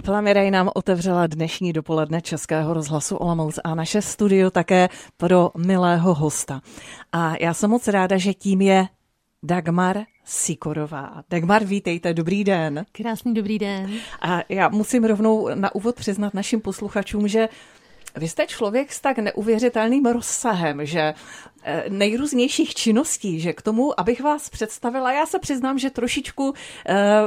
Kapela Miraj nám otevřela dnešní dopoledne Českého rozhlasu Olomouc a naše studio také pro milého hosta. A já jsem moc ráda, že tím je Dagmar Sikorová. Dagmar, vítejte, dobrý den. Krásný dobrý den. A já musím rovnou na úvod přiznat našim posluchačům, že vy jste člověk s tak neuvěřitelným rozsahem, že nejrůznějších činností, že k tomu, abych vás představila, já se přiznám, že trošičku, eh,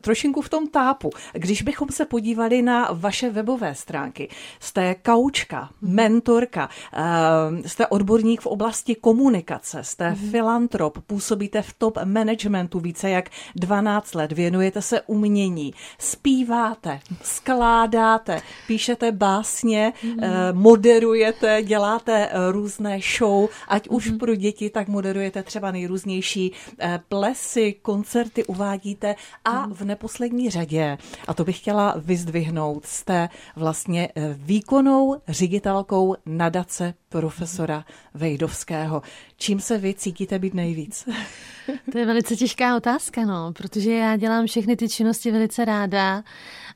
trošinku v tom tápu. Když bychom se podívali na vaše webové stránky, jste kaučka, mentorka, eh, jste odborník v oblasti komunikace, jste mm-hmm. filantrop, působíte v top managementu více jak 12 let, věnujete se umění, zpíváte, skládáte, píšete básně, mm-hmm. moderujete, děláte různé show a ať už mm-hmm. pro děti, tak moderujete třeba nejrůznější eh, plesy, koncerty uvádíte a mm-hmm. v neposlední řadě, a to bych chtěla vyzdvihnout, jste vlastně eh, výkonnou ředitelkou nadace profesora Vejdovského. Čím se vy cítíte být nejvíc? To je velice těžká otázka, no, protože já dělám všechny ty činnosti velice ráda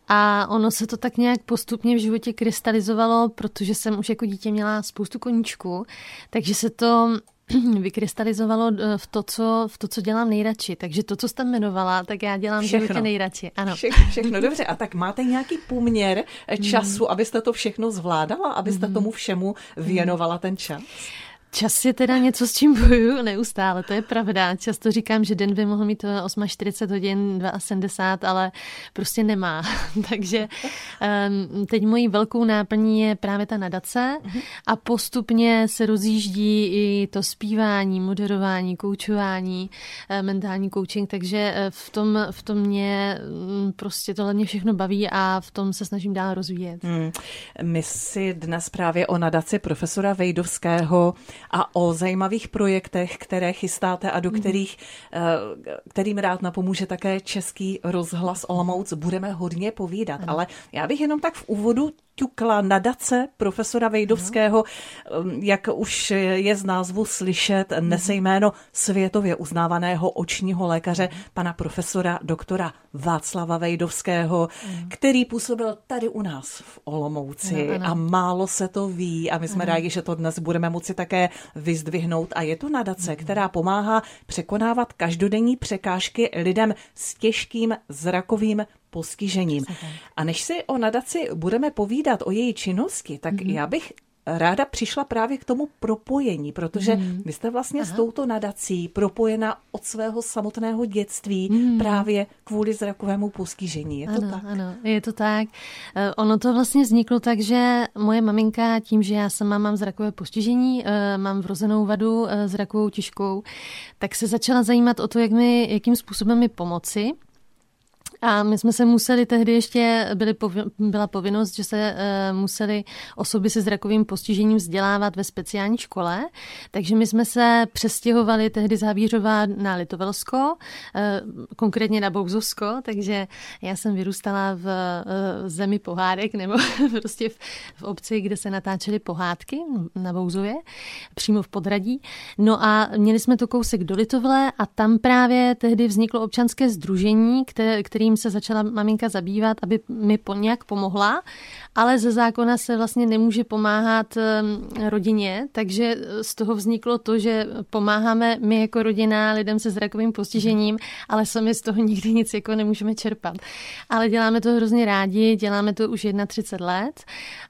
a ono se to tak nějak postupně v životě krystalizovalo, protože jsem už jako dítě měla spoustu koníčků, takže se to vykrystalizovalo eh, v to, co, v to, co dělám nejradši. Takže to, co jste jmenovala, tak já dělám všechno. v životě nejradši. Ano. Všechno, všechno, dobře. A tak máte nějaký poměr eh, času, mm. abyste to všechno zvládala, abyste mm. tomu všemu věnovala ten čas? Čas je teda něco, s čím bojuju neustále, to je pravda. Často říkám, že den by mohl mít 48 hodin, 72, ale prostě nemá. Takže um, teď mojí velkou náplní je právě ta nadace a postupně se rozjíždí i to zpívání, moderování, koučování, eh, mentální coaching, takže eh, v tom, v tom mě mm, prostě tohle mě všechno baví a v tom se snažím dál rozvíjet. Hmm. My si dnes právě o nadaci profesora Vejdovského a o zajímavých projektech, které chystáte a do mhm. kterých, eh, kterým rád napomůže také Český rozhlas Olomouc, budeme hodně povídat. Ale já bych jenom tak v úvodu ťukla nadace profesora Vejdovského, um, jak už je z názvu slyšet, nese jméno světově uznávaného očního lékaře, pana profesora doktora Václava Vejdovského, který působil tady u nás v Olomouci a málo se to ví a my jsme rádi, že to dnes budeme moci také vyzdvihnout. A je to nadace, která pomáhá překonávat každodenní překážky lidem s těžkým zrakovým postižením. A než si o nadaci budeme povídat o její činnosti, tak mm-hmm. já bych ráda přišla právě k tomu propojení, protože mm. vy jste vlastně Aha. s touto nadací propojena od svého samotného dětství mm. právě kvůli zrakovému postižení. Je to ano, tak? Ano, je to tak. Eh, ono to vlastně vzniklo tak, že moje maminka tím, že já sama mám zrakové postižení, eh, mám vrozenou vadu eh, zrakovou těžkou, tak se začala zajímat o to, jak mi, jakým způsobem mi pomoci. A my jsme se museli tehdy ještě, byly byla povinnost, že se uh, museli osoby se zrakovým postižením vzdělávat ve speciální škole, takže my jsme se přestěhovali tehdy z Havířova na Litovelsko, uh, konkrétně na Bouzovsko, takže já jsem vyrůstala v uh, zemi pohádek, nebo prostě v, v obci, kde se natáčely pohádky na Bouzově, přímo v Podradí. No a měli jsme to kousek do Litovle a tam právě tehdy vzniklo občanské združení, které, který kterým se začala maminka zabývat, aby mi po nějak pomohla, ale ze zákona se vlastně nemůže pomáhat ehm, rodině, takže z toho vzniklo to, že pomáháme my jako rodina lidem se zrakovým postižením, ale sami z toho nikdy nic jako nemůžeme čerpat. Ale děláme to hrozně rádi, děláme to už 31 let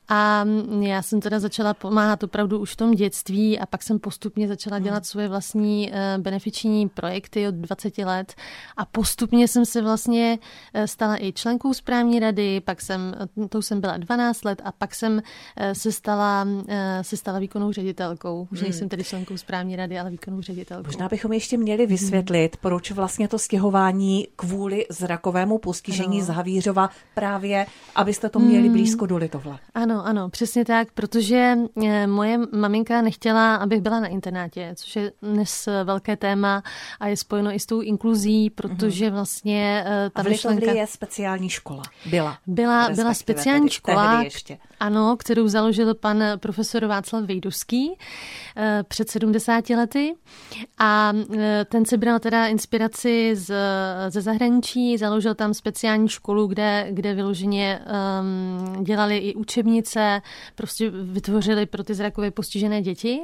a já jsem teda začala pomáhat opravdu už v tom dětství a pak jsem postupně začala hmm. dělat svoje vlastní eh, benefiční projekty od 20 let a postupně jsem se vlastně Eh, stala i členkou správní rady, pak jsem, to jsem byla 12 let a pak jsem eh, se stala, eh, se stala výkonnou ředitelkou. Už nejsem hmm. tedy členkou správní rady, ale výkonnou ředitelkou. Možná bychom ještě měli vysvětlit, hmm. proč vlastně to stěhování kvůli zrakovému postižení ano. z Havířova právě, abyste to měli hmm. blízko do Litovla. Ano, Ano, přesně tak, protože eh, moje maminka nechtěla, abych byla na internátě, což je dnes velké téma a je spojeno i s tou inkluzí, protože mhm. vlastně eh, ta a v myšlenka... je speciální škola. Byla. Byla, byla speciální tedy, škola, ještě. ano, kterou založil pan profesor Václav Vejdovský eh, před 70 lety a ten si bral teda inspiraci z, ze zahraničí, založil tam speciální školu, kde, kde vyloženě um, dělali i učebnice, prostě vytvořili pro ty zrakově postižené děti.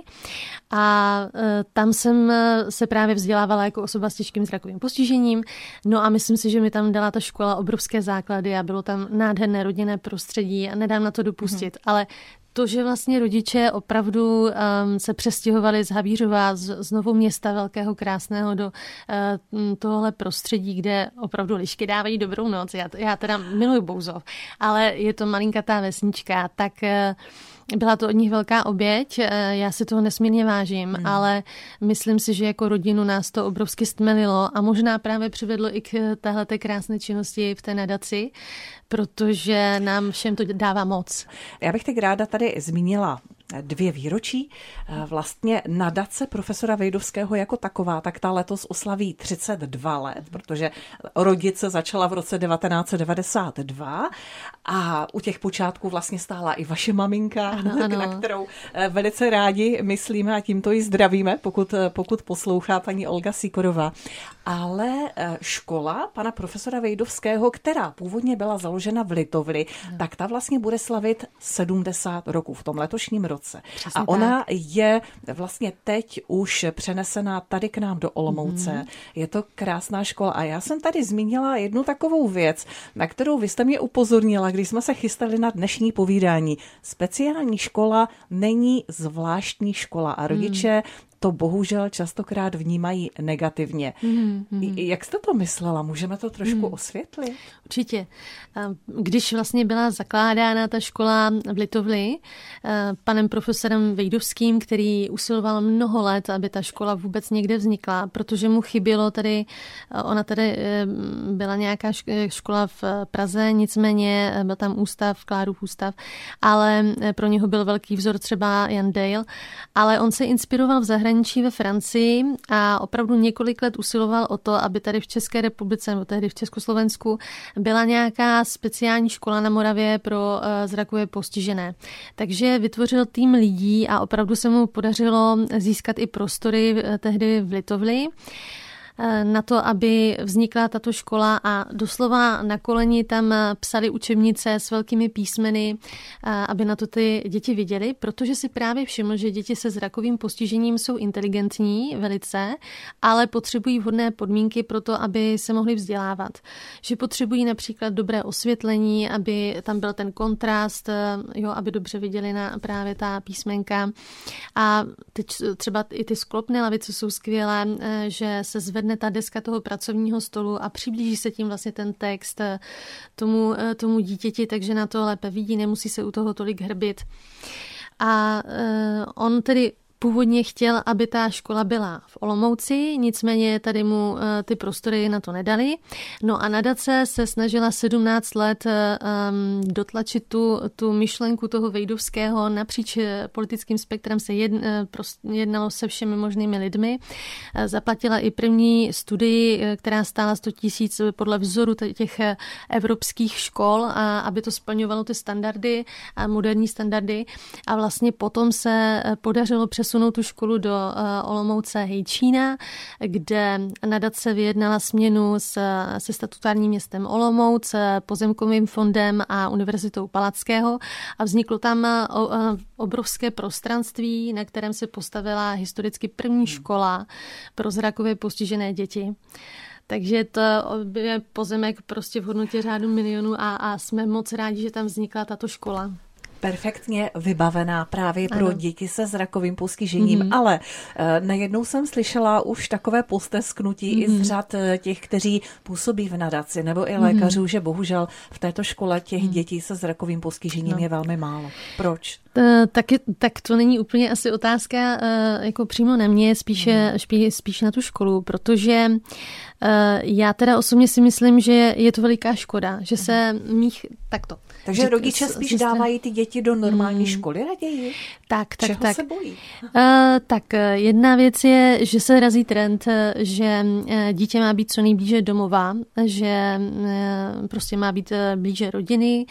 A uh, tam jsem se právě vzdělávala jako osoba s těžkým zrakovým postižením. No a myslím si, že mi tam dala ta škola obrovské základy a bylo tam nádherné rodinné prostředí a nedám na to dopustit. Mm-hmm. Ale to, že vlastně rodiče opravdu um, se přestěhovali z Havířova, z, z novou města velkého, krásného do uh, tohohle prostředí, kde opravdu lišky dávají dobrou noc. Já, já teda miluji Bouzov, ale je to malinkatá vesnička, tak uh, byla to od nich velká oběť, eh, já si toho nesmírně vážím, hmm. ale myslím si, že jako rodinu nás to obrovsky stmelilo a možná právě přivedlo i k téhle krásné činnosti v té nadaci, protože nám všem to dává moc. Já bych teď ráda tady zmínila dvě výročí. Eh, vlastně nadace profesora Vejdovského jako taková, tak ta letos oslaví 32 let, protože rodice začala v roce 1992 a u těch počátků vlastně stála i vaše maminka, ano, ano. na kterou eh, velice rádi myslíme a tímto ji zdravíme, pokud, eh, pokud poslouchá paní Olga Sikorová. Ale škola pana profesora Vejdovského, která původně byla založena v Litovli, ano. tak ta vlastně bude slavit 70 roků v tom letošním roce. Přesně a ona tak. je vlastně teď už přenesená tady k nám do Olomouce. Mm. Je to krásná škola. A já jsem tady zmínila jednu takovou věc, na kterou vy jste mě upozornila, když jsme se chystali na dnešní povídání. Speciální škola není zvláštní škola a rodiče mm to bohužel častokrát vnímají negativně. Mm, mm. Jak jste to myslela? Můžeme to trošku mm. osvětlit? Určitě. Když vlastně byla zakládána ta škola v Litovli panem profesorem Vejdovským, který usiloval mnoho let, aby ta škola vůbec někde vznikla, protože mu chybělo tady, ona tady e, byla nějaká škola v Praze, nicméně e, byl tam ústav, Klárův ústav, ale e, pro něho byl velký vzor třeba Jan Dale, ale on se inspiroval v zahraničí zahraničí ve Francii a opravdu několik let usiloval o to, aby tady v České republice nebo tehdy v Československu byla nějaká speciální škola na Moravě pro eh, zrakově postižené. Takže vytvořil tým lidí a opravdu se mu podařilo získat i prostory eh, tehdy v Litovli. Eh, na to, aby vznikla tato škola a doslova na koleni tam psali učebnice s velkými písmeny, eh, aby na to ty děti viděli, protože si právě všiml, že děti se zrakovým postižením jsou inteligentní velice, ale potřebují vhodné podmínky pro to, aby se mohli vzdělávat. Že potřebují například dobré osvětlení, aby tam byl ten kontrast, eh, jo, aby dobře viděli na právě ta písmenka. A teď třeba i ty sklopné lavice jsou skvělé, že se zvedne zvedne ta deska toho pracovního stolu a přiblíží se tím vlastně ten text eh, tomu, eh, tomu dítěti, takže na to lépe vidí, nemusí se u toho tolik hrbit. A uh, on tedy Původně chtěl, aby ta škola byla v Olomouci, nicméně tady mu eh, ty prostory na to nedali. No a nadace se snažila 17 let um, dotlačit tu, tu myšlenku toho Vejdovského napříč eh, politickým spektrem se jednalo se všemi možnými lidmi. Zaplatila i první studii, která stála 100 tisíc podle vzoru těch evropských škol, a aby to splňovalo ty standardy, moderní standardy. A vlastně potom se podařilo přes přesunout tu školu do uh, Olomouce Hejčína, kde nadace vyjednala směnu s, se statutárním městem Olomouc, pozemkovým fondem a Univerzitou Palackého a vzniklo tam uh, obrovské prostranství, na kterém se postavila historicky první hmm. škola pro zrakově postižené děti. Takže to je pozemek prostě v hodnotě řádu milionů a, a jsme moc rádi, že tam vznikla tato škola perfektně vybavená právě pro ano. děti se zrakovým postižením, mm-hmm. ale uh, najednou jsem slyšela už takové postesknutí mm-hmm. i z mhm. řad eh, těch, kteří působí v nadaci nebo i lékařů, mm-hmm. že bohužel v této škole těch mm-hmm. dětí se zrakovým postižením no. je velmi málo. Proč? Tak, tak to není úplně asi otázka jako přímo na mě, spíše, mm. spíš, spíš na tu školu, protože já teda osobně si myslím, že je to veliká škoda, že se mých takto. Takže rodiče spíš dávají ty děti děti do normální hmm. školy raději? Tak, tak, Čeho tak. se bojí? Uh, tak jedna věc je, že se razí trend, že dítě má být co nejblíže domova, že prostě má být blíže rodiny,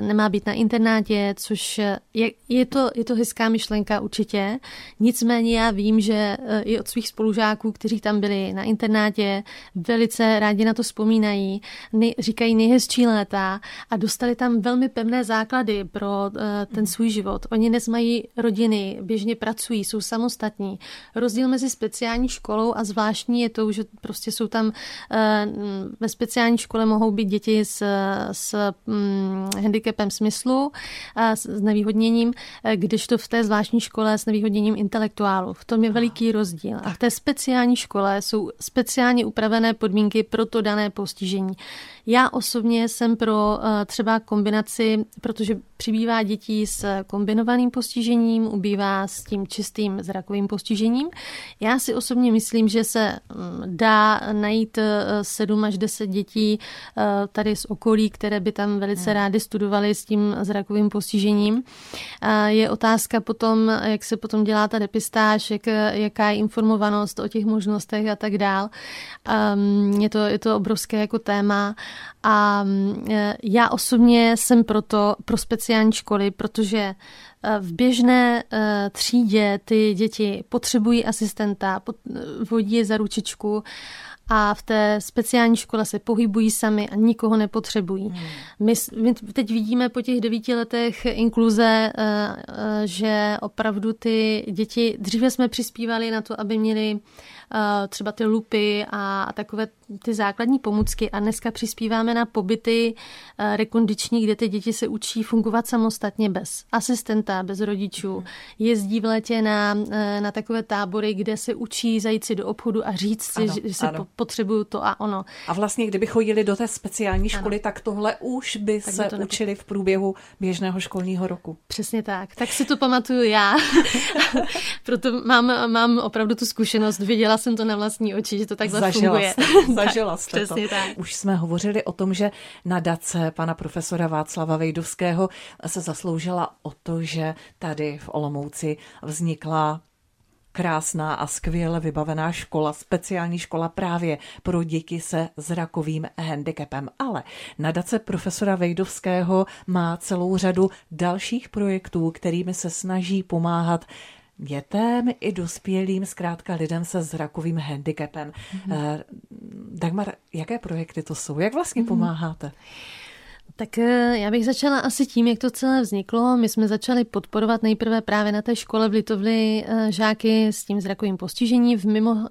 nemá být na internátě, což je, je, to, je to hezká myšlenka určitě. Nicméně já vím, že i od svých spolužáků, kteří tam byli na internátě, velice rádi na to vzpomínají, nej, říkají nejhezčí léta a dostali tam velmi pevné základy pro uh, ten svůj život. Oni dnes mají rodiny, běžně pracují, jsou samostatní. Rozdíl mezi speciální školou a zvláštní je to, že prostě jsou tam uh, ve speciální škole mohou být děti s, s um, handicapem smyslu, a s, nevýhodněním, kdežto v té zvláštní škole s nevýhodněním intelektuálu. V tom je veliký rozdíl. A v té speciální škole jsou speciálně upravené podmínky pro to dané postižení. Já osobně jsem pro eh, třeba kombinaci, protože přibývá dětí s kombinovaným postižením, ubývá s tím čistým zrakovým postižením. Já si osobně myslím, že se mm, dá najít 7 eh, až 10 dětí eh, tady z okolí, které by tam velice hmm. rády studovali s tím zrakovým postižením. Je otázka potom, jak se potom dělá ta depistáž, jak, jaká je informovanost o těch možnostech a tak dál. Ehm, je to, je to obrovské jako téma a e, já osobně jsem proto pro speciální školy, protože e, v běžné e, třídě ty děti potřebují asistenta, vodí je za ručičku a v té speciální škole se pohybují sami a nikoho nepotřebují. Hmm. My, my teď vidíme po těch devíti letech inkluze, že opravdu ty děti, dříve jsme přispívali na to, aby měli třeba ty lupy a takové ty základní pomůcky a dneska přispíváme na pobyty eh, rekondiční, kde ty děti se učí fungovat samostatně bez asistenta, bez rodičů. Jezdí v létě na, eh, na takové tábory, kde se učí zajít si do obchodu a říct si, ano, že si ano. potřebuju to a ono. A vlastně, kdyby chodili do té speciální školy, ano. tak tohle už by tak se to učili v průběhu běžného školního roku. Přesně tak. Tak si to pamatuju já. Proto mám, mám opravdu tu zkušenost. Viděla jsem to na vlastní oči, že to takhle Zažila funguje. Jste, zažila jste Přesně to. tak. Už jsme hovořili o tom, že nadace pana profesora Václava Vejdovského se zasloužila o to, že tady v Olomouci vznikla krásná a skvěle vybavená škola, speciální škola právě pro děti se zrakovým handicapem. Ale nadace profesora Vejdovského má celou řadu dalších projektů, kterými se snaží pomáhat dětem i dospělým, zkrátka lidem se zrakovým handicapem. Mm-hmm. Dagmar, jaké projekty to jsou? Jak vlastně mm-hmm. pomáháte? Tak eh, já bych začala asi tím, jak to celé vzniklo. My jsme začali podporovat nejprve právě na té škole v Litovli eh, žáky s tím zrakovým postižením v mimo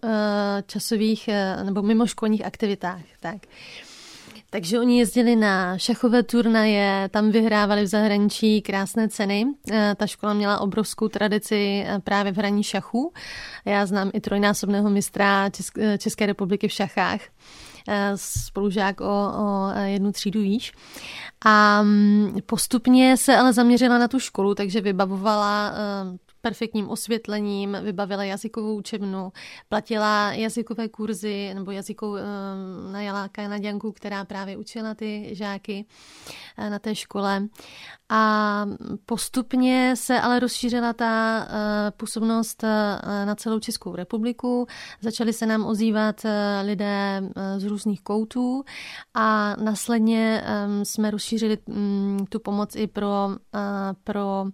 časových nebo mimo školních aktivitách. Tak. Takže oni jezdili na šachové turnaje, tam vyhrávali v zahraničí krásné ceny. Eh, ta škola měla obrovskou tradici eh, právě v hraní šachu. Já znám i trojnásobného mistra eh, České republiky v šachách spolužák o, o jednu třídu výš. A mm, postupně se ale zaměřila na tu školu, takže vybavovala perfektním osvětlením, vybavila jazykovou učebnu, platila jazykové kurzy nebo jazykou eh, najala kanaděnku, která právě učila ty žáky eh, na té škole. A postupně se ale rozšířila ta eh, působnost na celou Českou republiku. Začali se nám ozývat lidé z různých koutů a následně jsme rozšířili mm, tu pomoc i pro, pro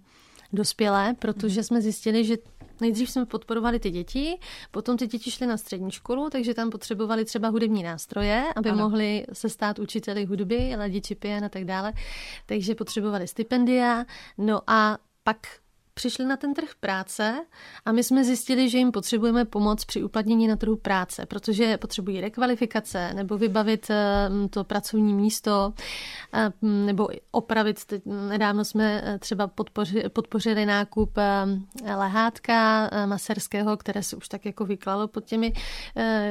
dospělé, protože jsme zjistili, že Nejdřív jsme podporovali ty děti, potom ty děti šly na střední školu, takže tam potřebovali třeba hudební nástroje, aby ano. mohli se stát učiteli hudby, ladiči pian a tak dále. Takže potřebovali stipendia. No a pak přišli na ten trh práce a my jsme zjistili, že jim potřebujeme pomoc při uplatnění na trhu práce, protože potřebují rekvalifikace nebo vybavit eh, to pracovní místo eh, nebo opravit. Nedávno jsme eh, třeba podpořili, podpořili nákup lehátka maserského, které se už tak jako vyklalo pod těmi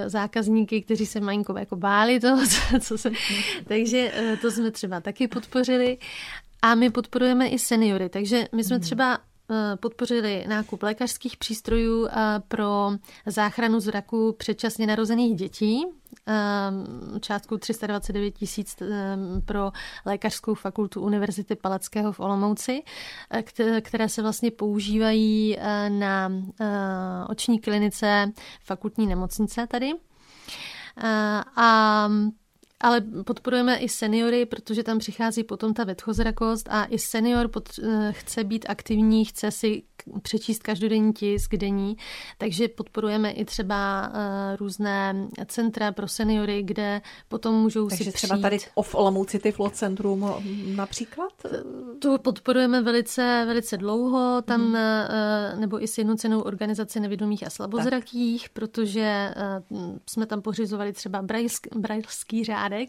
zákazníky, kteří se malinko jako báli toho, co se... Takže to jsme třeba taky podpořili. A my podporujeme i seniory, takže my jsme mhm. třeba podpořili nákup lékařských přístrojů pro záchranu zraku předčasně narozených dětí, částku 329 tisíc pro lékařskou fakultu Univerzity Palackého v Olomouci, které se vlastně používají na oční klinice fakultní nemocnice tady. A ale podporujeme i seniory, protože tam přichází potom ta vedchozrakost a i senior eh, chce být aktivní, chce si přečíst každodenní tisk, denní, takže podporujeme i třeba uh, různé centra pro seniory, kde potom můžou takže si třeba přijít. tady v Olomouci Tiflo Centrum například? To podporujeme velice, velice dlouho, tam hmm. nebo i sjednocenou organizaci nevědomých a slabozrakých, tak. protože uh, jsme tam pořizovali třeba brajlsk, brajlský řádek,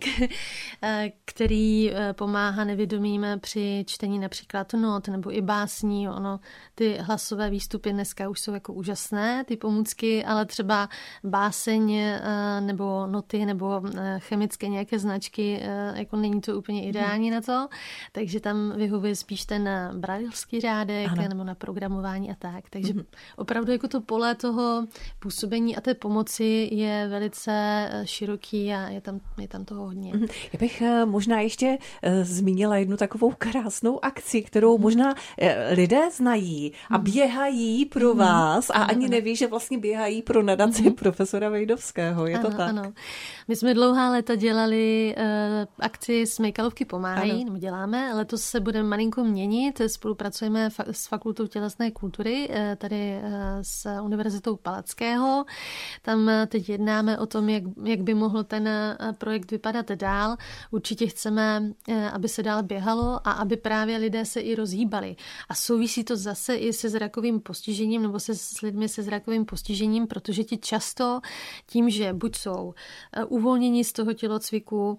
který pomáhá nevědomým při čtení například not nebo i básní. Ono, ty hlasové výstupy dneska už jsou jako úžasné, ty pomůcky, ale třeba báseň eh, nebo noty nebo eh, chemické nějaké značky, eh, jako není to úplně mhm. ideální na to, takže tam vyhovuje spíš ten brailský řádek ano. nebo na programování a tak. Takže mm. opravdu jako to pole toho působení a té pomoci je velice široký a je tam, je tam toho hodně. Mm. Já bych možná ještě zmínila jednu takovou krásnou akci, kterou možná lidé znají a běhají pro mhm. vás a ani neví, že vlastně běhají pro nadaci mm-hmm. profesora Vejdovského. Je ano, to tak? Ano. My jsme dlouhá léta dělali uh, akci Smejkalovky pomáhají, ano. nebo děláme. Letos se budeme malinko měnit. Spolupracujeme fa- s Fakultou tělesné kultury, uh, tady uh, s Univerzitou Palackého. Tam uh, teď jednáme o tom, jak, jak by mohl ten uh, projekt vypadat dál. Určitě chceme, uh, aby se dál běhalo a aby právě lidé se i rozhýbali. A souvisí to zase i se zrakovým postižením nebo se s lidmi se zrakovým postižením, protože ti často tím, že buď jsou uvolnění z toho tělocviku,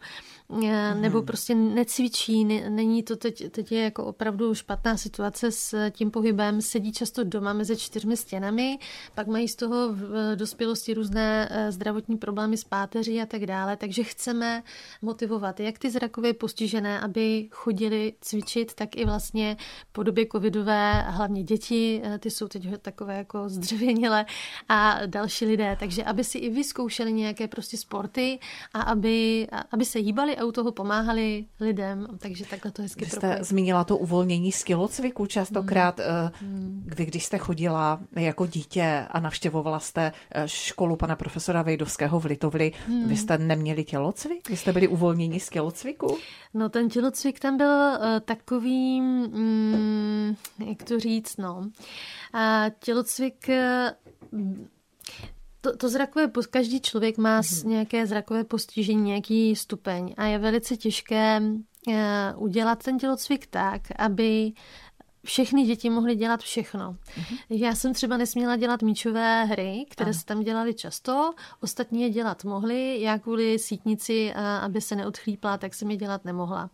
eh, nebo hmm. prostě necvičí, není to teď, teď je jako opravdu špatná situace s tím pohybem, sedí často doma mezi čtyřmi stěnami, pak mají z toho v dospělosti různé eh, zdravotní problémy s páteří a tak dále, takže chceme motivovat jak ty zrakově postižené, aby chodili cvičit, tak i vlastně po době covidové, hlavně děti, eh, ty jsou teď takové jako zdřevěnělé a další lidé, takže aby si i vyzkoušeli nějaké prostě sporty a aby, aby se hýbali a u toho pomáhali lidem, takže takhle to hezky Vy jste propojit. zmínila to uvolnění z tělocviku častokrát. Hmm. Vy, když jste chodila jako dítě a navštěvovala jste eh, školu pana profesora Vejdovského v Litovli, hmm. vy jste neměli tělocvik? Vy jste byli uvolnění z tělocviku? No ten tělocvik tam byl takový, mm, jak to říct, no. A tělocvik uh, to, to zrakové, každý člověk má mm-hmm. nějaké zrakové postižení, nějaký stupeň a je velice těžké uh, udělat ten tělocvik tak, aby všechny děti mohly dělat všechno. Mm-hmm. Já jsem třeba nesměla dělat míčové hry, které se tam dělaly často, ostatní je dělat mohly, já kvůli sítnici, aby se neodchlípla, tak jsem je dělat nemohla.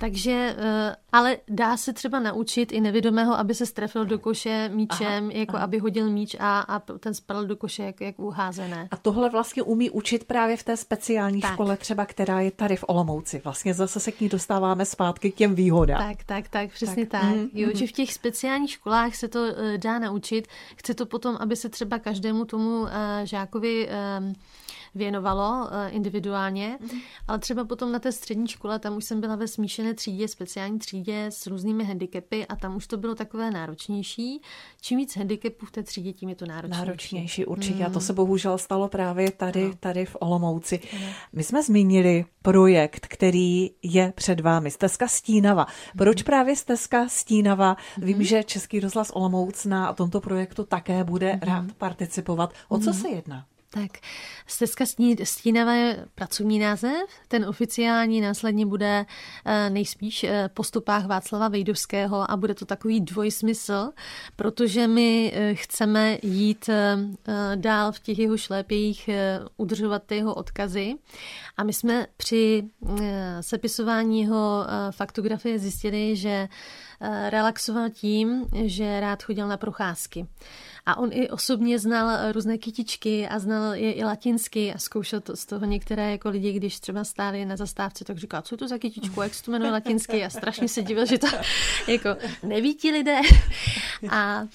Takže, eh, ale dá se třeba naučit i nevědomého, aby se strefil do koše míčem, aha, jako aha. aby hodil míč a, a ten spadl do koše jak, jak uházené. A tohle vlastně umí učit právě v té speciální tak. škole třeba, která je tady v Olomouci. Vlastně zase se k ní dostáváme zpátky k těm výhodám. Tak, tak, tak, přesně tak. tak. Mm, jo, mm. že v těch speciálních školách se to uh, dá naučit. Chce to potom, aby se třeba každému tomu uh, žákovi věnovalo eh, individuálně, mm-hmm. ale třeba potom na té střední škole, tam už jsem byla ve smíšené třídě, speciální třídě s různými handicapy a tam už to bylo takové náročnější. Čím víc handicapů v té třídě, tím je to náročnější. Náročnější, určitě. Mm. A to se bohužel stalo právě tady, tady v Olomouci. My jsme zmínili projekt, který je před vámi. Stezka Stínava. Proč mm. právě Stezka Stínava? Vím, mm. že Český rozhlas Olomouc na tomto projektu také bude mm. rád participovat. O co mm. se jedná? Tak, stezka Stínava je pracovní název, ten oficiální následně bude eh, nejspíš eh, po stopách Václava Vejdovského a bude to takový dvojsmysl, protože my eh, chceme jít dál v těch jeho šlépějích, udržovat ty jeho odkazy. A my jsme při sepisování jeho faktografie zjistili, že relaxoval tím, že rád chodil na procházky. A on i osobně znal různé kytičky a znal je i latinsky a zkoušel to z toho některé jako lidi, když třeba stáli na zastávce, tak říká, co to za kytičku, jak se to jmenuje latinsky a strašně se divil, že to jako neví ti lidé. A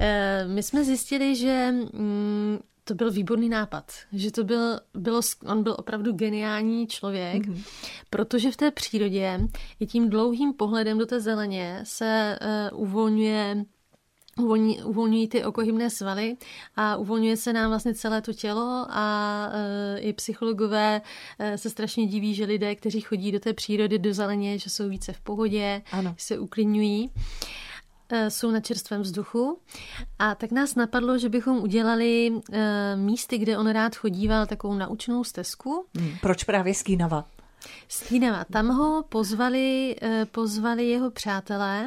e, my jsme zjistili, že mm, to byl výborný nápad, že to byl, bylo, on byl opravdu geniální člověk, mm-hmm. protože v té přírodě i tím dlouhým pohledem do té zeleně se uh, uvolňuje uvolní, uvolňují ty okohybné svaly a uvolňuje se nám vlastně celé to tělo a uh, i psychologové uh, se strašně diví, že lidé, kteří chodí do té přírody, do zeleně, že jsou více v pohodě, ano. se uklidňují. Eh, jsou na čerstvém vzduchu. A tak nás napadlo, že bychom udělali uh, místy, kde on rád chodíval, takovou naučnou stezku. Hmm. Proč právě Skínava? Skínava. Tam ho pozvali, uh, pozvali jeho přátelé.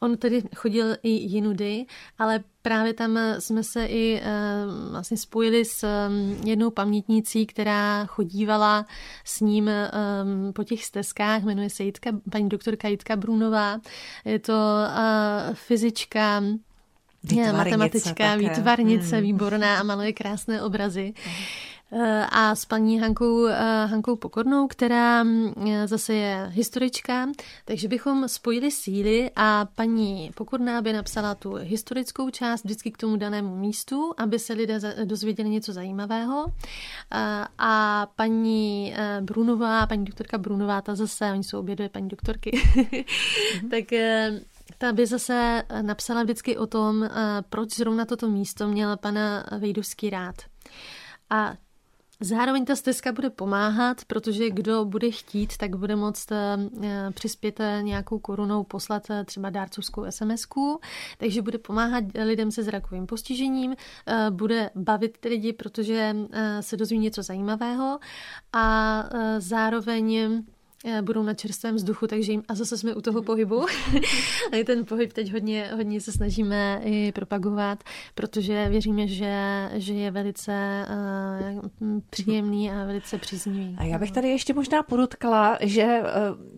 On tedy chodil i jinudy, ale právě tam jsme se i uh, vlastně spojili s um, jednou pamětnicí, která chodívala s ním um, po těch stezkách, jmenuje se Jitka, paní doktorka Jitka Brunová. Je to uh, fyzička, Výtvarnice matematička, také. výtvarnice, hmm. výborná a maluje krásné obrazy. Hmm. Eh, a s paní Hankou, eh, Hankou Pokornou, která mm, zase je historička, takže bychom spojili síly a paní Pokorná by napsala tu historickou část vždycky k tomu danému místu, aby se lidé dozvěděli něco zajímavého. Eh, a paní Brunová, paní doktorka Brunová, ta zase, oni jsou obě dvě paní doktorky, mm-hmm. tak ta by zase napsala vždycky o tom, proč zrovna toto místo měl pana Vejdovský rád. A Zároveň ta stezka bude pomáhat, protože kdo bude chtít, tak bude moct eh, přispět eh, nějakou korunou, poslat eh, třeba dárcovskou sms takže bude pomáhat lidem se zrakovým postižením, bude bavit lidi, protože se dozví něco zajímavého a zároveň budou na čerstvém vzduchu, takže jim, a zase jsme u toho pohybu. a ten pohyb teď hodně, hodně se snažíme i propagovat, protože věříme, že, že je velice uh, příjemný a velice příznivý. A já bych tady ještě možná podotkala, že uh,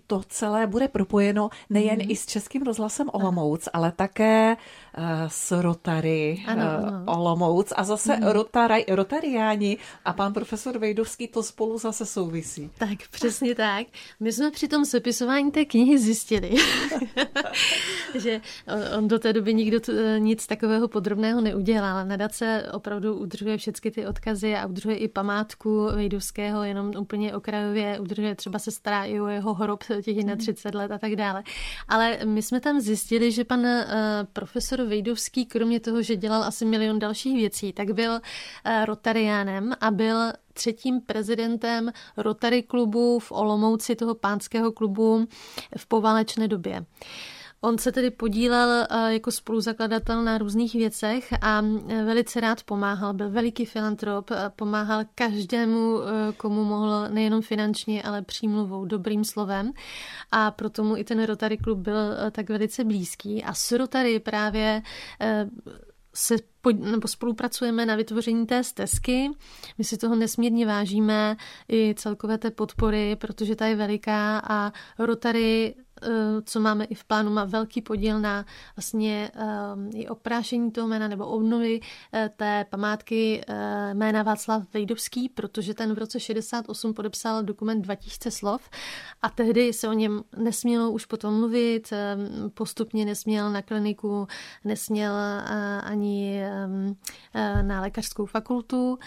to celé bude propojeno nejen mm. i s Českým rozhlasem Olomouc, ale také uh, s Rotary ano, ano. Olomouc a zase mm. Rotary, Rotariáni a pan profesor Vejdovský to spolu zase souvisí. Tak, přesně tak. My jsme při tom sepisování té knihy zjistili, že on do té doby nikdo nic takového podrobného neudělal. Nadace opravdu udržuje všechny ty odkazy a udržuje i památku Vejdovského, jenom úplně okrajově udržuje, třeba se stará i o jeho hrob těch na 30 let a tak dále. Ale my jsme tam zjistili, že pan uh, profesor Vejdovský, kromě toho, že dělal asi milion dalších věcí, tak byl uh, rotariánem a byl třetím prezidentem Rotary klubu v Olomouci, toho pánského klubu v poválečné době. On se tedy podílel eh, jako spoluzakladatel na různých věcech a eh, velice rád pomáhal. Byl veliký filantrop, pomáhal každému, eh, komu mohl nejenom finančně, ale přímluvou, dobrým slovem. A proto mu i ten Rotary klub byl tak velice blízký. A s Rotary právě se pod, nebo spolupracujeme na vytvoření té stezky. My si toho nesmírně vážíme i celkové té podpory, protože ta je veliká a Rotary co máme i v plánu, má velký podíl na vlastně um, i oprášení toho jména nebo obnovy uh, té památky jména Václav Vejdovský, protože ten v roce 68 podepsal dokument 2000 slov a tehdy se o něm nesmělo už potom mluvit, postupně nesměl na kliniku, nesměl ani na lékařskou fakultu.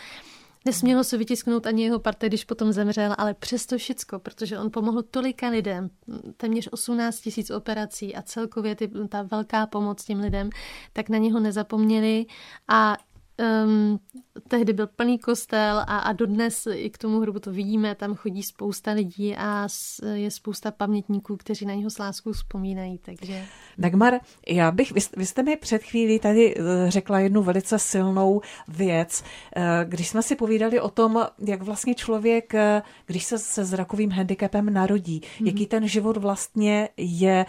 Nesmělo se vytisknout ani jeho parte, když potom zemřel, ale přesto všecko, protože on pomohl tolika lidem, téměř 18 tisíc operací a celkově ty, ta velká pomoc těm lidem, tak na něho nezapomněli a Um, tehdy byl plný kostel a, a dodnes i k tomu hrobu to vidíme, tam chodí spousta lidí a je spousta pamětníků, kteří na něho s láskou vzpomínají. Takže... Dagmar, já bych, vy, vy jste mi před chvílí tady eh, řekla jednu velice silnou věc, eh, když jsme si povídali o tom, jak vlastně člověk, eh, když se se zrakovým handicapem narodí, mm-hmm. jaký ten život vlastně je,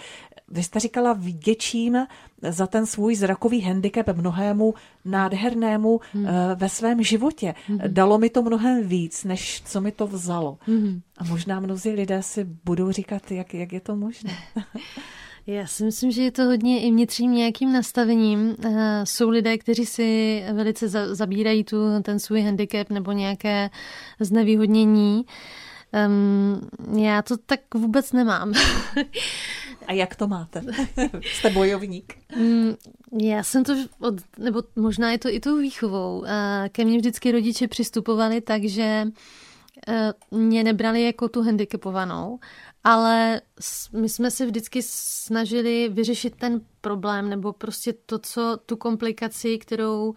vy jste říkala, vděčím za ten svůj zrakový handicap mnohému nádhernému hmm. ve svém životě. Hmm. Dalo mi to mnohem víc, než co mi to vzalo. Hmm. A možná mnozí lidé si budou říkat, jak, jak je to možné. Já si myslím, že je to hodně i vnitřním nějakým nastavením. Eh, jsou lidé, kteří si velice zabírají tu, ten svůj handicap nebo nějaké znevýhodnění. Um, já to tak vůbec nemám. A jak to máte? Jste bojovník? Mm, já jsem to, od, nebo možná je to i tou výchovou. Ke mně vždycky rodiče přistupovali tak, že eh, mě nebrali jako tu handicapovanou, ale my jsme se vždycky snažili vyřešit ten problém nebo prostě to, co tu komplikaci, kterou uh,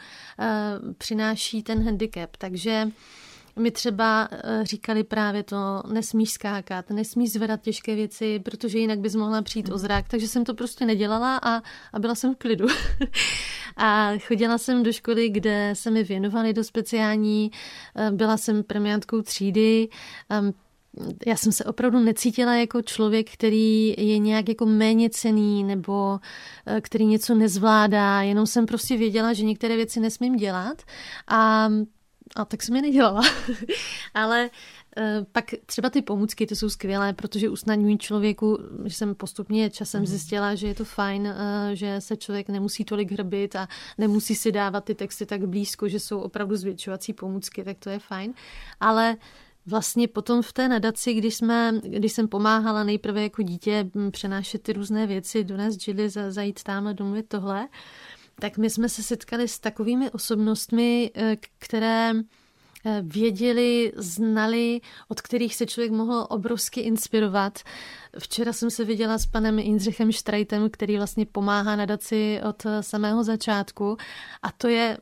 přináší ten handicap. Takže mi třeba uh, říkali právě to, nesmíš skákat, nesmíš zvedat těžké věci, protože jinak bys mohla přijít o zrak, takže jsem to prostě nedělala a, a byla jsem v klidu. a chodila jsem do školy, kde se mi věnovali do speciální, uh, byla jsem premiantkou třídy, um, já jsem se opravdu necítila jako člověk, který je nějak jako méně cený nebo eh, který něco nezvládá, jenom jsem prostě věděla, že některé věci nesmím dělat. A, a tak jsem je nedělala. Ale eh, pak třeba ty pomůcky, ty jsou skvělé, protože usnadňují člověku, že jsem postupně časem mhm. zjistila, že je to fajn, eh, že se člověk nemusí tolik hrbit a nemusí si dávat ty texty tak blízko, že jsou opravdu zvětšovací pomůcky, tak to je fajn. Ale vlastně potom v té nadaci, když, jsme, když jsem pomáhala nejprve jako dítě přenášet ty různé věci do nás Jilly, zajít tamhle domluvit tohle, tak my jsme se setkali s takovými osobnostmi, eh, které eh, věděli, znali, od kterých se člověk mohl obrovsky inspirovat. Včera jsem se viděla s panem Jindřichem Štrajtem, který vlastně pomáhá nadaci od samého začátku a to je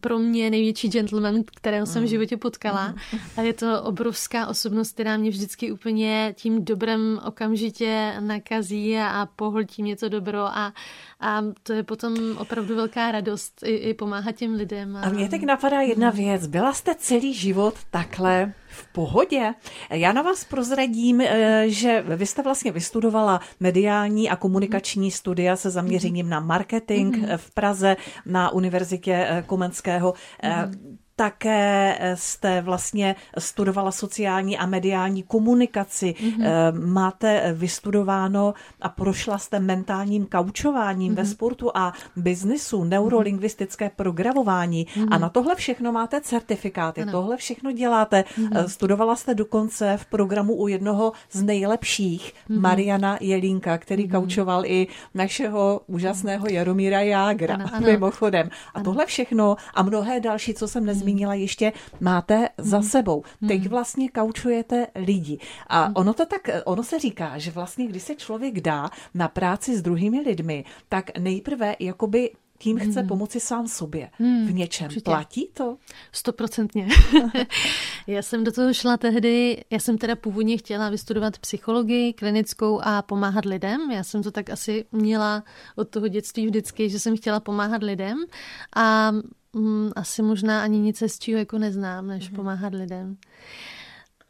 pro mě největší gentleman, kterého jsem v mm. životě potkala a je to obrovská osobnost, která mě vždycky úplně tím dobrem okamžitě nakazí a pohltí mě to dobro a, a to je potom opravdu velká radost i, i pomáhat těm lidem. A, a mě tak napadá jedna věc. Byla jste celý život takhle v pohodě. Já na vás prozradím, eh, že vy jste vlastně vystudovala mediální a komunikační studia se zaměřením na marketing mhm. v Praze na Univerzitě eh, Komenského. Také eh, jste vlastně studovala sociální a mediální komunikaci. Mm-hmm. Máte vystudováno a prošla jste mentálním kaučováním mm-hmm. ve mhm. sportu a biznisu, neurolingvistické programování mm-hmm. a na tohle všechno máte certifikáty, ano. tohle všechno děláte. Mm-hmm. Studovala jste dokonce v programu u jednoho z nejlepších, mm-hmm. Mariana Jelínka, který mm-hmm. kaučoval i našeho úžasného Jaromíra Jágra, ano, ano. mimochodem. A ano. tohle všechno a mnohé další, co jsem nezmínila, zmínila ještě, máte za hmm. sebou. Teď hmm. vlastně kaučujete lidi. A hmm. ono to tak, ono se říká, že vlastně, když se člověk dá na práci s druhými lidmi, tak nejprve jakoby tím chce hmm. pomoci sám sobě hmm, v něčem. Určitě. Platí to? Stoprocentně. já jsem do toho šla tehdy, já jsem teda původně chtěla vystudovat psychologii klinickou a pomáhat lidem. Já jsem to tak asi měla od toho dětství vždycky, že jsem chtěla pomáhat lidem a mm, asi možná ani nic z čího jako neznám, než mm. pomáhat lidem.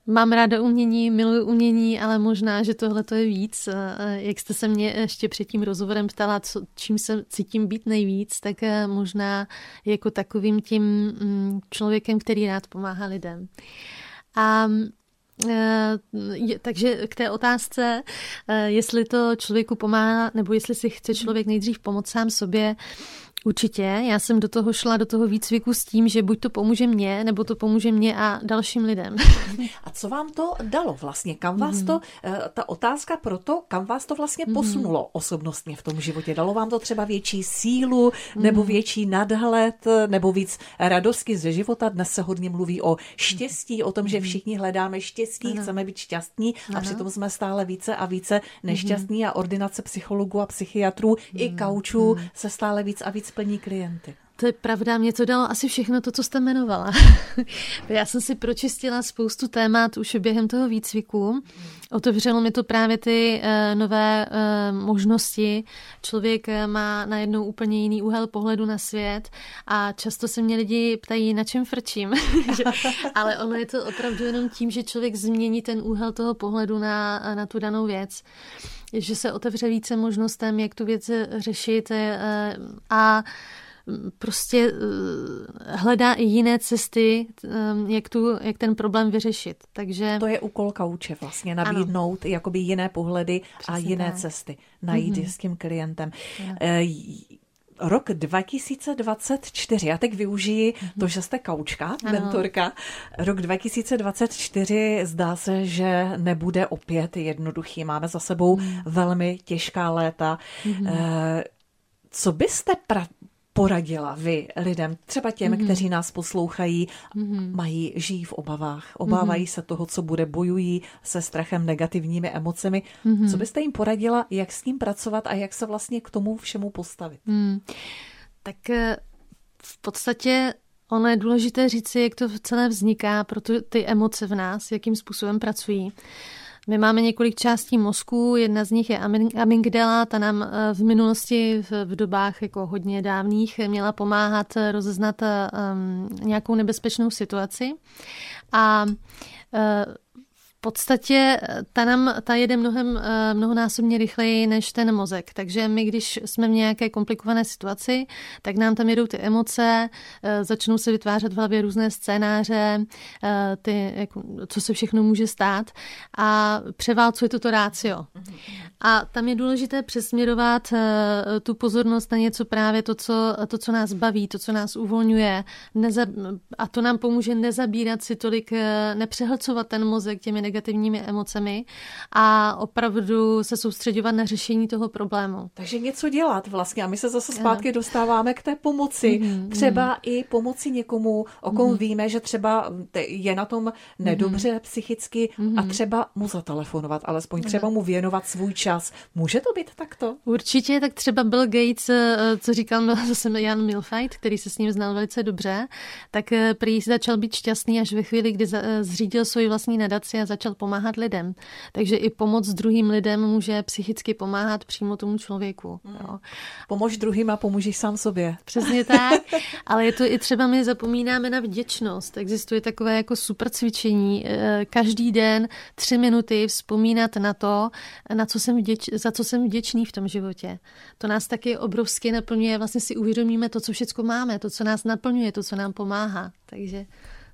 Mám ráda umění, miluji umění, ale možná, že tohle to je víc. Jak jste se mě ještě před tím rozhovorem ptala, co, čím se cítím být nejvíc, tak eh, možná jako takovým tím mm, člověkem, který rád pomáhá lidem. A eh, takže k té otázce, eh, jestli to člověku pomáhá, nebo jestli si chce člověk nejdřív pomoct sám sobě, Určitě, já jsem do toho šla, do toho výcviku s tím, že buď to pomůže mně, nebo to pomůže mně a dalším lidem. A co vám to dalo vlastně? Kam vás to, eh, ta otázka pro to, kam vás to vlastně mhm. posunulo osobnostně v tom životě? Dalo vám to třeba větší sílu, nebo mhm. větší nadhled, nebo víc radosti ze života? Dnes se hodně mluví o štěstí, o tom, že mhm. všichni hledáme štěstí, ano. chceme být šťastní a přitom jsme stále více a více nešťastní a ordinace psychologů a psychiatrů i kaučů se stále víc a víc plní klienty. To je pravda, mě to dalo asi všechno to, co jste jmenovala. Já jsem si pročistila spoustu témat už během toho výcviku. Otevřelo mi to právě ty uh, nové uh, možnosti. Člověk uh, má najednou úplně jiný úhel pohledu na svět a často se mě lidi ptají, na čem frčím. Ale ono je to opravdu jenom tím, že člověk změní ten úhel toho pohledu na, na tu danou věc že se otevře více možnostem, jak tu věc řešit a prostě hledá i jiné cesty, jak, tu, jak ten problém vyřešit. Takže... To je úkol kauče vlastně, nabídnout ano. jakoby jiné pohledy Přesně a jiné tak. cesty, najít mm-hmm. s tím klientem. Ano rok 2024, já teď využiji mm-hmm. to, že jste kaučka, ano. mentorka. Rok 2024 zdá se, že nebude opět jednoduchý. Máme za sebou mm. velmi těžká léta. Mm-hmm. Co byste pra- poradila vy lidem, třeba těm, mm-hmm. kteří nás poslouchají, mm-hmm. mají, žijí v obavách, obávají mm-hmm. se toho, co bude, bojují se strachem, negativními emocemi. Mm-hmm. Co byste jim poradila, jak s tím pracovat a jak se vlastně k tomu všemu postavit? Mm. Tak eh, v podstatě Ono je důležité říci, jak to celé vzniká, proto ty emoce v nás, jakým způsobem pracují. My máme několik částí mozku, jedna z nich je amygdala, ta nám eh, v minulosti, v dobách jako hodně dávných, měla pomáhat eh, rozeznat um, nějakou nebezpečnou situaci. A podstatě eh, ta, nám, ta jede mnohem, eh, mnohonásobně rychleji než ten mozek. Takže my, když jsme v nějaké komplikované situaci, tak nám tam jedou ty emoce, eh, začnou se vytvářet v hlavě různé scénáře, ty, jako, co se všechno může stát a převálcuje toto rácio. A tam je důležité přesměrovat tu pozornost na něco právě to, co, to, co nás baví, to, co nás uvolňuje neza, a to nám pomůže nezabírat si tolik, nepřehlcovat ten mozek těmi negativními emocemi a opravdu se soustředovat na řešení toho problému. Takže něco dělat vlastně a my se zase zpátky dostáváme k té pomoci. Mm-hmm. Třeba i pomoci někomu, o kom mm-hmm. víme, že třeba je na tom nedobře mm-hmm. psychicky mm-hmm. a třeba mu zatelefonovat, alespoň třeba mu věnovat svůj čas. Může to být takto? Určitě, tak třeba Bill Gates, eh, co říkal zase Jan Milfight, který se s ním znal velice dobře, tak eh, prý začal být šťastný až ve chvíli, kdy eh, zřídil svoji vlastní nadaci a začal pomáhat lidem. Takže i pomoc druhým lidem může psychicky pomáhat přímo tomu člověku. Hmm. Jo. Pomož druhým a pomůžeš sám sobě. Přesně tak, ale je to i třeba my zapomínáme na vděčnost. Existuje takové jako super cvičení. Eh, každý den tři minuty vzpomínat na to, na co jsem vděč, za co jsem vděčný v tom životě. To nás taky obrovsky naplňuje, vlastně si uvědomíme to, co všechno máme, to, co nás naplňuje, to, co nám pomáhá. Takže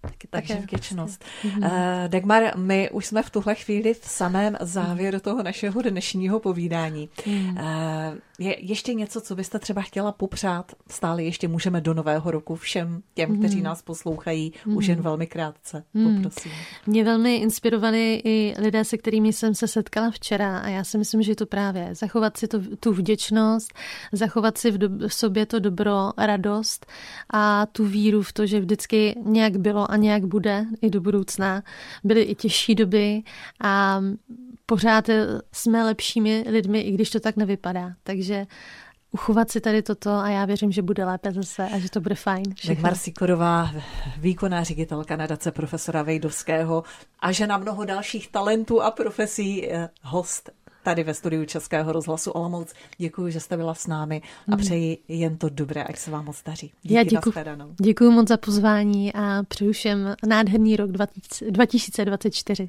Taky, Takže vděčnost. Uh, Dagmar, my už jsme v tuhle chvíli v samém závěru toho našeho dnešního povídání. Uh, je ještě něco, co byste třeba chtěla popřát? Stále ještě můžeme do nového roku všem těm, kteří nás poslouchají, už jen velmi krátce. Poprosím. Mě velmi inspirovali i lidé, se kterými jsem se setkala včera a já si myslím, že je to právě zachovat si to, tu vděčnost, zachovat si v, do, v sobě to dobro, radost a tu víru v to, že vždycky nějak bylo a nějak bude i do budoucna. Byly i těžší doby a pořád jsme lepšími lidmi, i když to tak nevypadá. Takže uchovat si tady toto a já věřím, že bude lépe zase a že to bude fajn. Dagmar Sikorová, výkonná ředitelka nadace profesora Vejdovského a že na mnoho dalších talentů a profesí eh, host tady ve studiu Českého rozhlasu Olomouc. Děkuji, že jste byla s námi a hmm. přeji jen to dobré, ať se vám moc daří. Díky Já děkuji, děkuji moc za pozvání a přeju všem nádherný rok 2024.